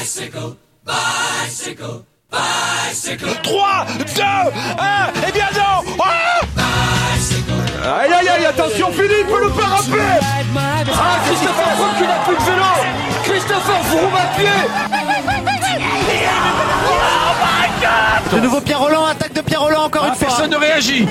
Bicycle, bicycle, bicycle. 3, 2, 1, et bien non ah Aïe aïe aïe, attention Philippe, le pas rappeler Ah, Christopher Froome qui n'a plus de vélo. Christopher Froome à pied De nouveau Pierre Roland, attaque de Pierre Roland encore une fois. Personne ne réagit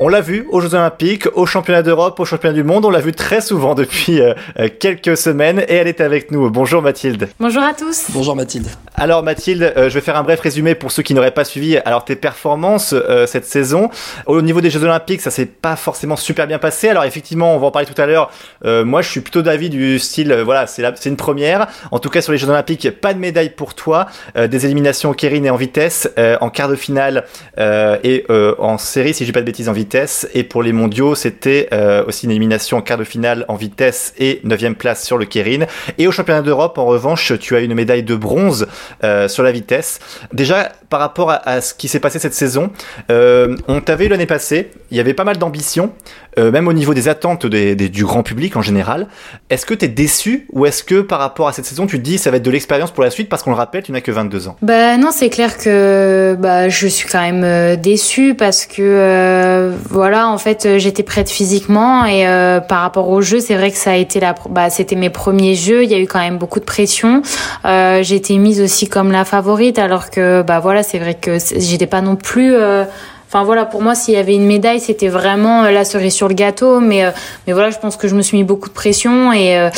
On l'a vu aux Jeux Olympiques, aux Championnats d'Europe, aux Championnats du Monde. On l'a vu très souvent depuis euh, euh, quelques semaines et elle est avec nous. Bonjour Mathilde. Bonjour à tous. Bonjour Mathilde. Alors Mathilde, euh, je vais faire un bref résumé pour ceux qui n'auraient pas suivi alors tes performances euh, cette saison. Au niveau des Jeux Olympiques, ça s'est pas forcément super bien passé. Alors effectivement, on va en parler tout à l'heure. Euh, moi, je suis plutôt d'avis du style, voilà, c'est la- c'est une première. En tout cas, sur les Jeux Olympiques, pas de médaille pour toi. Euh, des éliminations au Kérine et en vitesse, euh, en quart de finale euh, et euh, en série, si j'ai pas de bêtises, en vitesse. Et pour les mondiaux, c'était euh, aussi une élimination en quart de finale en vitesse et neuvième place sur le Kérine. Et au championnat d'Europe, en revanche, tu as une médaille de bronze euh, sur la vitesse. Déjà, par rapport à, ce qui s'est passé cette saison, euh, on t'avait eu l'année passée, il y avait pas mal d'ambition, euh, même au niveau des attentes du grand public en général. Est-ce que tu es déçu ou est-ce que par rapport à cette saison, tu te dis ça va être de l'expérience pour la suite parce qu'on le rappelle, tu n'as que 22 ans? Bah non, c'est clair que bah je suis quand même euh, déçue parce que voilà, en fait, j'étais prête physiquement et par rapport au jeu, c'est vrai que ça a été bah c'était mes premiers jeux, il y a eu quand même beaucoup de pression. J'ai été mise aussi comme la favorite alors que bah voilà, c'est vrai que j'étais pas non plus euh, Enfin voilà, pour moi, s'il y avait une médaille, c'était vraiment euh, la cerise sur le gâteau. Mais euh, mais voilà, je pense que je me suis mis beaucoup de pression et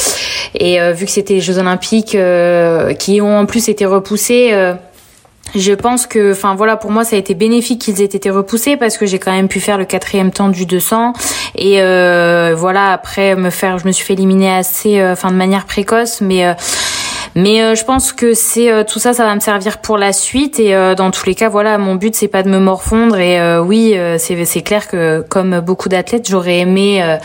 vu que c'était les Jeux Olympiques qui ont en plus été repoussés. je pense que, enfin voilà, pour moi, ça a été bénéfique qu'ils aient été repoussés parce que j'ai quand même pu faire le quatrième temps du 200 et voilà après me faire, je me suis fait éliminer assez, enfin de manière précoce, mais mais euh, je pense que c'est euh, tout ça, ça va me servir pour la suite. Et euh, dans tous les cas, voilà, mon but c'est pas de me morfondre. Et euh, oui, euh, c'est c'est clair que comme beaucoup d'athlètes, j'aurais aimé euh,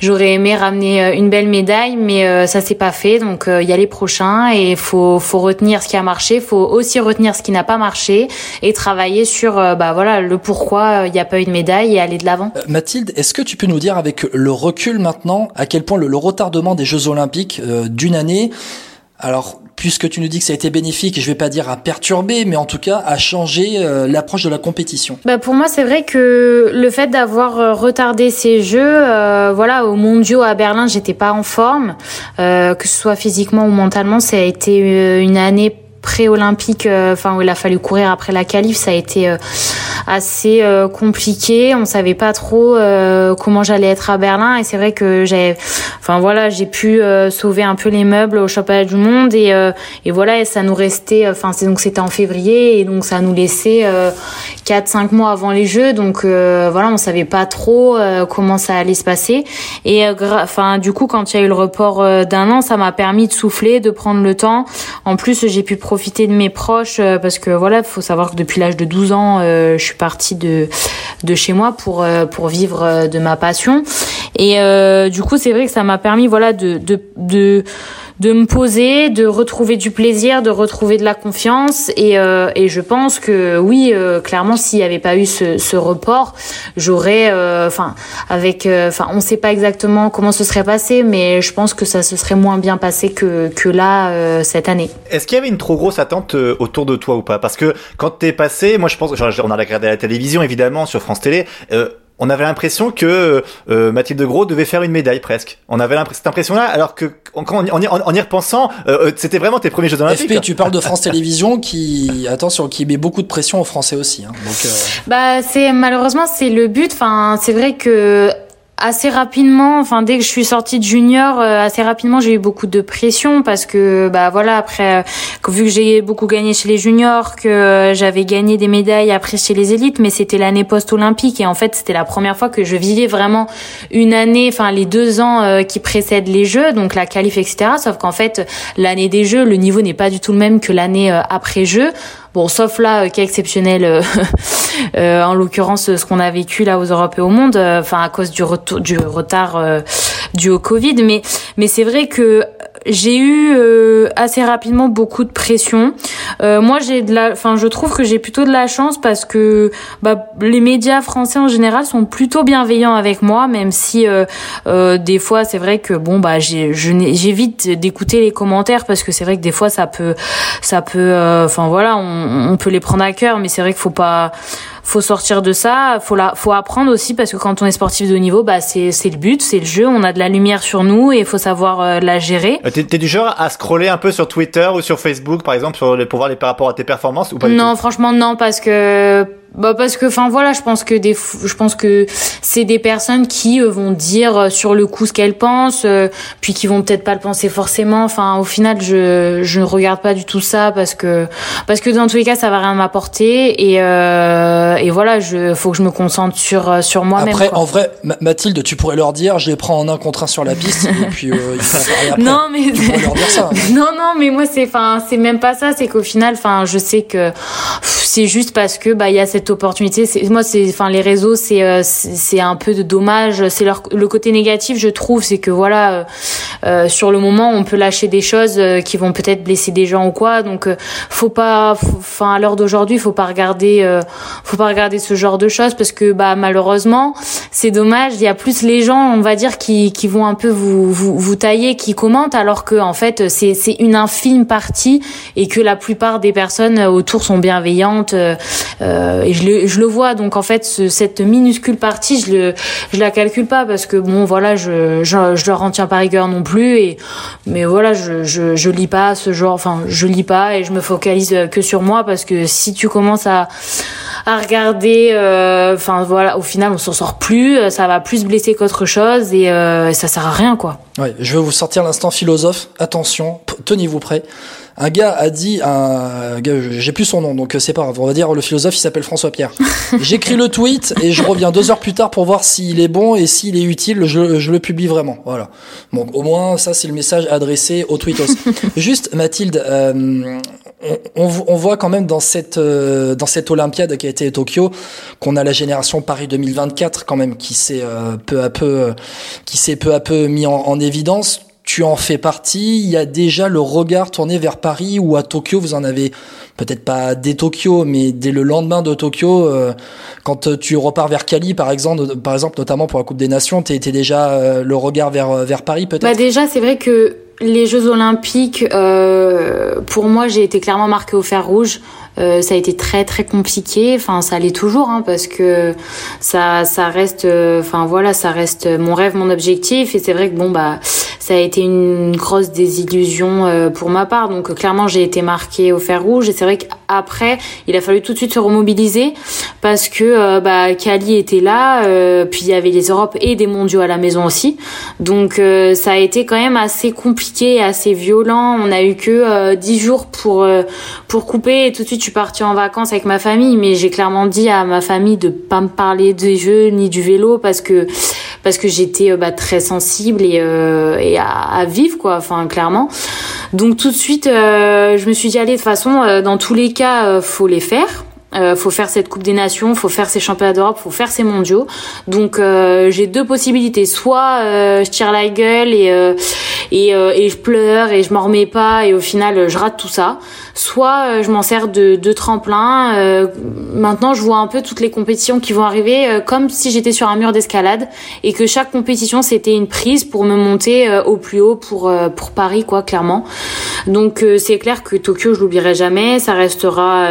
j'aurais aimé ramener une belle médaille, mais ça s'est pas fait. Donc il y a les prochains. Et faut faut retenir ce qui a marché, faut aussi retenir ce qui n'a pas marché. Et travailler sur bah voilà le pourquoi il n'y a pas eu de médaille et aller de l'avant. Mathilde, est-ce que tu peux nous dire avec le recul maintenant à quel point le, le retardement des Jeux Olympiques d'une année, alors puisque tu nous dis que ça a été bénéfique, je vais pas dire à perturber, mais en tout cas à changer euh, l'approche de la compétition. Bah pour moi c'est vrai que le fait d'avoir euh, retardé ces jeux, euh, voilà aux mondiaux à Berlin j'étais pas en forme, euh, que ce soit physiquement ou mentalement, ça a été euh, une année pré-olympique, enfin où il a fallu courir après la qualif, ça a été assez euh, compliqué. On savait pas trop euh, comment j'allais être à Berlin et c'est vrai que j'ai, enfin voilà, j'ai pu euh, sauver un peu les meubles au championnat du monde et euh, et voilà et ça nous restait, enfin c'est donc c'était en février et donc ça nous laissait euh, 4-5 mois avant les Jeux, donc euh, voilà, on savait pas trop euh, comment ça allait se passer. Et euh, enfin, du coup, quand il y a eu le report euh, d'un an, ça m'a permis de souffler, de prendre le temps. En plus, j'ai pu profiter de mes proches euh, parce que voilà, faut savoir que depuis l'âge de 12 ans, euh, je suis partie de de chez moi pour euh, pour vivre euh, de ma passion. Et euh, du coup, c'est vrai que ça m'a permis voilà de de me poser, de retrouver du plaisir, de retrouver de la confiance. Et, euh, et je pense que oui, euh, clairement, s'il n'y avait pas eu ce, ce report, j'aurais, euh, enfin, avec, euh, enfin, on ne sait pas exactement comment ce serait passé, mais je pense que ça se serait moins bien passé que que là euh, cette année. Est-ce qu'il y avait une trop grosse attente euh, autour de toi ou pas? Parce que quand t'es passé, moi je pense, genre, on a regardé la télévision évidemment sur France Télé. On avait l'impression que euh, Mathilde Gros devait faire une médaille presque. On avait l'impression- cette impression-là, alors que en, en, en y- en y repensant, euh, euh, c'était vraiment tes premiers Jeux Olympiques. FP, tu parles de France Télévisions qui, attention, qui met beaucoup de pression aux Français aussi. Hein. Donc, euh, Bah c'est malheureusement c'est le but. Enfin c'est vrai que assez rapidement, enfin dès que je suis sortie de junior, euh, assez rapidement j'ai eu beaucoup de pression parce que bah voilà après euh, vu que j'ai beaucoup gagné chez les juniors, que euh, j'avais gagné des médailles après chez les élites, mais c'était l'année post-olympique et en fait c'était la première fois que je vivais vraiment une année, enfin les deux ans qui précèdent les Jeux, donc la qualif etc. Sauf qu'en fait l'année des Jeux, le niveau n'est pas du tout le même que l'année après Jeux. Bon, sauf là, euh, cas exceptionnel, euh, euh, en l'occurrence, ce qu'on a vécu là aux Europes et au monde, enfin à cause du, du retard dû au Covid. Mais, mais c'est vrai que j'ai eu euh, assez rapidement beaucoup de pression. Euh, moi, j'ai de la, enfin, je trouve que j'ai plutôt de la chance parce que bah, les médias français en général sont plutôt bienveillants avec moi, même si euh, des fois c'est vrai que bon bah j'évite d'écouter les commentaires parce que c'est vrai que des fois ça peut, ça peut, enfin voilà, on, on peut les prendre à cœur, mais c'est vrai qu'il faut pas faut sortir de ça, faut la, faut apprendre aussi parce que quand on est sportif de haut niveau, bah c'est c'est le but, c'est le jeu, on a de la lumière sur nous et il faut savoir euh, la gérer. Euh, t'es, t'es du genre à scroller un peu sur Twitter ou sur Facebook par exemple sur les, pour voir les par rapport à tes performances ou pas Non, franchement non parce que bah parce que enfin voilà je pense que des je pense que c'est des personnes qui euh, vont dire euh, sur le coup ce qu'elles pensent euh, puis qui vont peut-être pas le penser forcément. Enfin au final je je ne regarde pas du tout ça parce que parce que dans tous les cas ça va rien m'apporter et et voilà je faut que je me concentre sur sur moi-même après en vrai Mathilde tu pourrais leur dire je les prends en un contre un sur la piste et puis il faut après. non mais tu leur dire ça non non mais moi c'est enfin c'est même pas ça c'est qu'au final enfin je sais que c'est juste parce que bah il y a cette opportunité. C'est, moi, c'est, enfin, les réseaux, c'est, euh, c'est un peu de dommage. C'est leur, le côté négatif, je trouve, c'est que voilà, euh, euh, sur le moment, on peut lâcher des choses qui vont peut-être blesser des gens ou quoi. Donc, faut pas, enfin, à l'heure d'aujourd'hui, faut pas regarder, faut pas regarder ce genre de choses parce que, bah, malheureusement, c'est dommage. Il y a plus les gens, on va dire, qui, qui vont un peu vous, vous, tailler, qui commentent, alors que, en fait, c'est, c'est une infime partie et que la plupart des personnes autour sont bienveillantes. Et je le, vois. Donc en fait, ce, cette minuscule partie, je le, la calcule pas parce que bon, voilà, je, je, je leur en tiens pas rigueur non plus. Et mais voilà, je, je, je lis pas ce genre. Enfin, je lis pas et je me focalise que sur moi parce que si tu commences à à regarder, euh, enfin voilà, au final, on s'en sort plus. Ça va plus blesser qu'autre chose et euh, ça sert à rien, quoi. Ouais, je vais vous sortir l'instant philosophe. Attention, tenez-vous prêts un gars a dit, un gars, j'ai plus son nom, donc euh, c'est pas grave. On va dire le philosophe, il s'appelle François Pierre. J'écris le tweet et je reviens deux heures plus tard pour voir s'il est bon et s'il est utile. Je, je, le publie vraiment. Voilà. Bon, au moins ça, c'est le message adressé aux tweetos. Juste, Mathilde, euh, on, on, voit quand même dans cette euh, dans cette Olympiade qui a été Tokyo qu'on a la génération Paris 2024 quand même qui s'est peu à peu qui s'est peu à peu mis en, en évidence tu en fais partie. Il y a déjà le regard tourné vers Paris ou à Tokyo. Vous en avez peut-être pas dès Tokyo, mais dès le lendemain de Tokyo, euh, quand tu repars vers Cali, par exemple, par exemple, notamment pour la Coupe des Nations, tu étais déjà euh, le regard vers vers Paris, peut-être? Bah déjà, c'est vrai que les Jeux Olympiques, euh, pour moi, j'ai été clairement marquée au fer rouge. Euh, ça a été très très compliqué. Enfin, ça l'est toujours, hein, parce que ça ça reste, euh, enfin voilà, ça reste mon rêve, mon objectif. Et c'est vrai que bon bah, ça a été une grosse désillusion euh, pour ma part. Donc clairement, j'ai été marquée au fer rouge. Et c'est vrai qu'après, il a fallu tout de suite se remobiliser parce que bah Cali était là, puis il y avait les Europes et des Mondiaux à la maison aussi. Donc ça a été quand même assez compliqué, assez violent. On a eu que dix jours pour pour couper et tout de suite suis partie en vacances avec ma famille, mais j'ai clairement dit à ma famille de pas me parler des jeux ni du vélo parce que parce que j'étais euh, bah, très sensible et, euh, et à, vivre quoi. Enfin clairement. Donc tout de suite, euh, je me suis dit allez de toute façon, dans tous les cas, faut les faire. Euh, faut faire cette Coupe des Nations, faut faire ces championnats d'Europe, faut faire ces mondiaux. Donc euh, j'ai deux possibilités. Soit euh, je tire la gueule et euh, et, et, je pleure et je m'en remets pas et au final je rate tout ça. Soit je m'en sers de, de tremplin. maintenant je vois un peu toutes les compétitions qui vont arriver comme si j'étais sur un mur d'escalade et que chaque compétition c'était une prise pour me monter au plus haut pour pour Paris quoi clairement. Donc c'est clair que Tokyo je l'oublierai jamais. Ça restera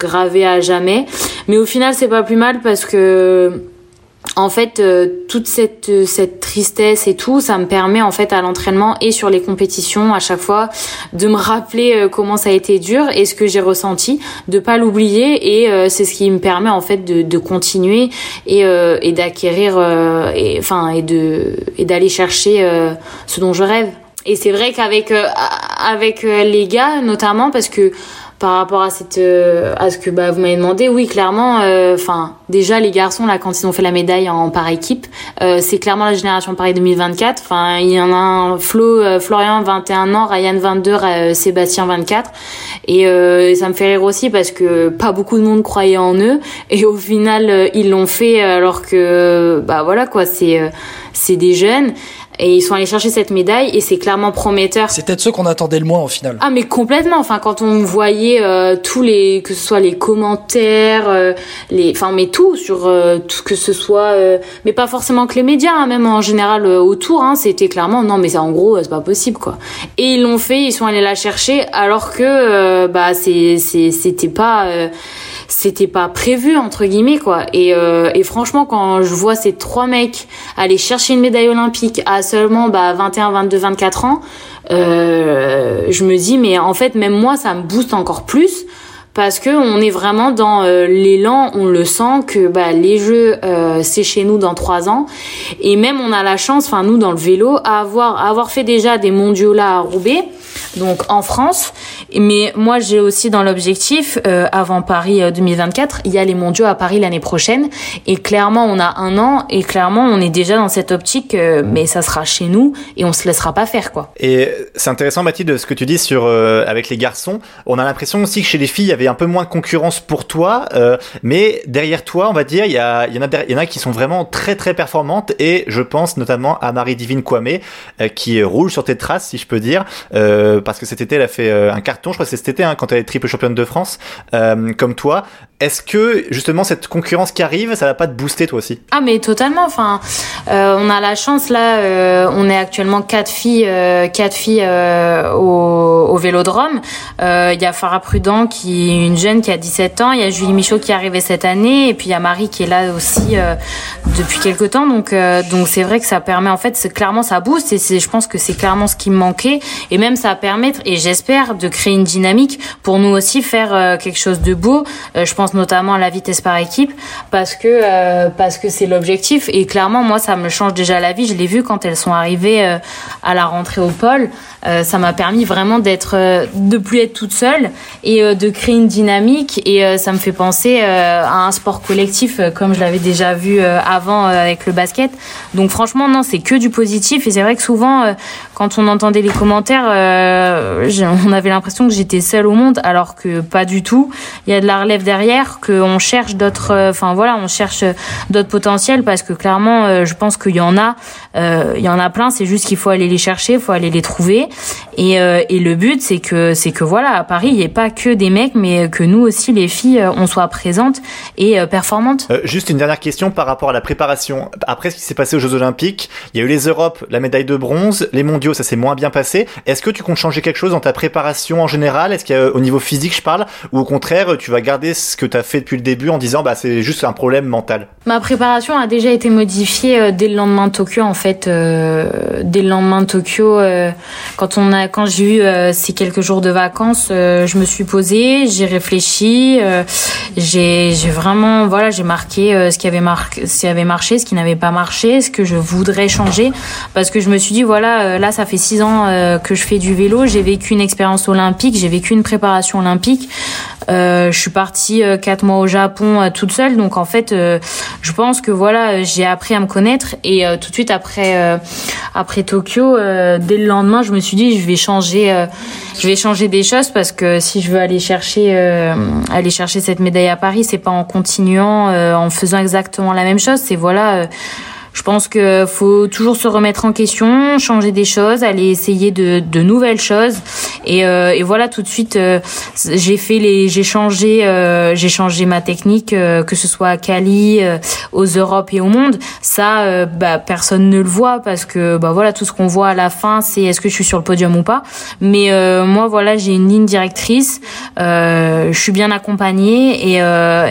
gravé à jamais. Mais au final, c'est pas plus mal parce que en fait, euh, toute cette, cette tristesse et tout, ça me permet en fait à l'entraînement et sur les compétitions à chaque fois de me rappeler euh, comment ça a été dur et ce que j'ai ressenti, de pas l'oublier et euh, c'est ce qui me permet en fait de, continuer et, d'acquérir enfin et de et d'aller chercher ce dont je rêve. Et c'est vrai qu'avec avec les gars notamment parce que par rapport à cette euh, à ce que bah, vous m'avez demandé oui clairement euh, enfin déjà les garçons là quand ils ont fait la médaille en par équipe euh, c'est clairement la génération Paris 2024 enfin il y en a un Flo Florian 21 ans Ryan 22 Sébastien 24 et ça me fait rire aussi parce que pas beaucoup de monde croyait en eux. Et au final ils l'ont fait alors que bah voilà quoi c'est c'est des jeunes et ils sont allés chercher cette médaille et c'est clairement prometteur. C'est peut-être ceux qu'on attendait le moins au final. Ah mais complètement. Enfin quand on voyait euh, tous les que ce soit les commentaires, euh, les, enfin mais tout sur euh, tout que ce soit, mais pas forcément que les médias, hein, même en général autour. Hein, c'était clairement non mais en gros c'est pas possible quoi. Et ils l'ont fait, ils sont allés la chercher alors que bah c'est c'était pas c'était pas prévu entre guillemets quoi. Et, euh, et franchement quand je vois ces trois mecs aller chercher une médaille olympique à seulement bah 21 22 24 ans euh, je me dis mais en fait même moi ça me booste encore plus parce que on est vraiment dans euh, l'élan, on le sent que bah, les jeux euh, c'est chez nous dans trois ans. Et même on a la chance, enfin nous dans le vélo, à avoir avoir fait déjà des mondiaux là à Roubaix, donc en France. Mais moi j'ai aussi dans l'objectif euh, avant Paris 2024, il y a les mondiaux à Paris l'année prochaine et clairement on a un an et clairement on est déjà dans cette optique, mais ça sera chez nous et on se laissera pas faire quoi. Et c'est intéressant Mathilde ce que tu dis sur avec les garçons, on a l'impression aussi que chez les filles un peu moins de concurrence pour toi, euh, mais derrière toi, on va dire, il y, a, il, y en a, il y en a qui sont vraiment très très performantes et je pense notamment à Marie-Divine Kwame euh, qui roule sur tes traces, si je peux dire, euh, parce que cet été elle a fait un carton, je crois que c'est cet été hein, quand elle est triple championne de France, comme toi. Est-ce que justement cette concurrence qui arrive, ça va pas te booster toi aussi? Ah mais totalement. Enfin, on a la chance là, on est actuellement quatre filles, quatre filles au, au, Vélodrome. Il y a Farah Prudent qui une jeune qui a 17 ans, il y a Julie Michaud qui est arrivée cette année, et puis il y a Marie qui est là aussi euh, depuis quelques temps. Donc euh, donc c'est vrai que ça permet en fait, clairement ça booste et je pense que c'est clairement ce qui me manquait et même ça va permettre et j'espère de créer une dynamique pour nous aussi faire euh, quelque chose de beau. je pense notamment à la vitesse par équipe parce que parce que c'est l'objectif et clairement moi ça me change déjà la vie. Je l'ai vu quand elles sont arrivées à la rentrée au pôle. ça m'a permis vraiment d'être de plus être toute seule et de créer une dynamique et euh, ça me fait penser euh, à un sport collectif euh, comme je l'avais déjà vu avant avec le basket. Donc franchement non, c'est que du positif et c'est vrai que souvent quand on entendait les commentaires, on avait l'impression que j'étais seule au monde alors que pas du tout. Il y a de la relève derrière, qu'on cherche d'autres, enfin voilà, on cherche d'autres potentiels parce que clairement, je pense qu'il y en a, il y en a plein. C'est juste qu'il faut aller les chercher, il faut aller les trouver. Et, le but, c'est que c'est que voilà, à Paris, il n'y ait pas que des mecs, mais que nous aussi, les filles, euh, on soit présentes et euh, performantes. Euh, juste une dernière question par rapport à la préparation. Après ce qui s'est passé aux Jeux Olympiques, il y a eu les Europes, la médaille de bronze, les mondiaux, ça s'est moins bien passé. Est-ce que tu comptes changer quelque chose dans ta préparation en général? Est-ce qu'au niveau physique, je parle, ou au contraire, tu vas garder ce que tu as fait depuis le début en disant bah c'est juste un problème mental Ma préparation a déjà été modifiée dès le lendemain de Tokyo en fait. dès le lendemain de Tokyo, quand on a, quand j'ai eu ces quelques jours de vacances, je me suis posée, j'ai réfléchi, euh, j'ai vraiment voilà, j'ai marqué euh, ce qui avait marqué, ce qui avait marché, ce qui n'avait pas marché, ce que je voudrais changer, parce que je me suis dit voilà, euh, là ça fait six ans que je fais du vélo, j'ai vécu une expérience olympique, j'ai vécu une préparation olympique. Je suis partie quatre mois au Japon toute seule, donc en fait, je pense que voilà, j'ai appris à me connaître et tout de suite après après Tokyo, dès le lendemain, je me suis dit je vais changer, je vais changer des choses parce que si je veux aller chercher euh, aller chercher cette médaille à Paris, c'est pas en continuant, euh, en faisant exactement la même chose. C'est voilà, euh, je pense que faut toujours se remettre en question, changer des choses, aller essayer de, de nouvelles choses. Et, euh, et, voilà, tout de suite, euh, j'ai fait les, j'ai changé, euh, j'ai changé ma technique, que ce soit à Cali, aux Europes et au monde. Ça, bah, personne ne le voit parce que bah voilà, tout ce qu'on voit à la fin, c'est est-ce que je suis sur le podium ou pas. Mais moi, voilà, j'ai une ligne directrice. je suis bien accompagnée et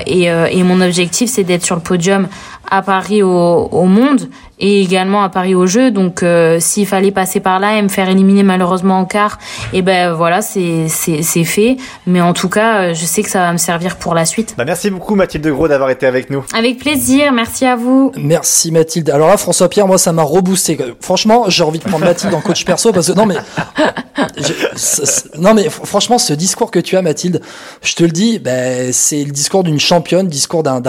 et, et mon objectif, c'est d'être sur le podium à Paris au, au monde et également à Paris aux Jeux. Donc euh, s'il fallait passer par là et me faire éliminer malheureusement en quart, et eh ben voilà, c'est c'est fait. Mais en tout cas, je sais que ça va me servir pour la suite. Bah, merci beaucoup Mathilde Gros d'avoir été avec nous. Avec plaisir, merci à vous. Merci Mathilde. Alors là, François Pierre, moi ça m'a reboosté. Franchement, j'ai envie de prendre Mathilde en coach perso parce que non mais non mais franchement, ce discours que tu as Mathilde, je te le dis, ben, c'est le discours d'une championne, discours d'un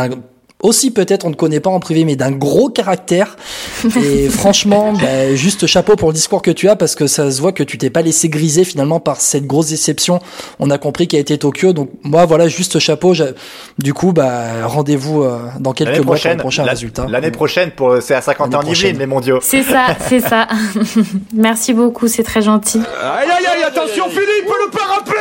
aussi peut-être on ne connaît pas en privé, mais d'un gros caractère. Et franchement, bah, juste chapeau pour le discours que tu as parce que ça se voit que tu t'es pas laissé griser finalement par cette grosse déception. On a compris qu'il a été Tokyo, donc moi voilà juste chapeau. Du coup, bah rendez-vous euh, dans quelques mois pour le prochain résultat. L'année prochaine pour c'est à 50 ans Yvelines les mondiaux. C'est ça, c'est ça. Merci beaucoup, c'est très gentil. Aïe aïe aïe, attention Philippe, le parapet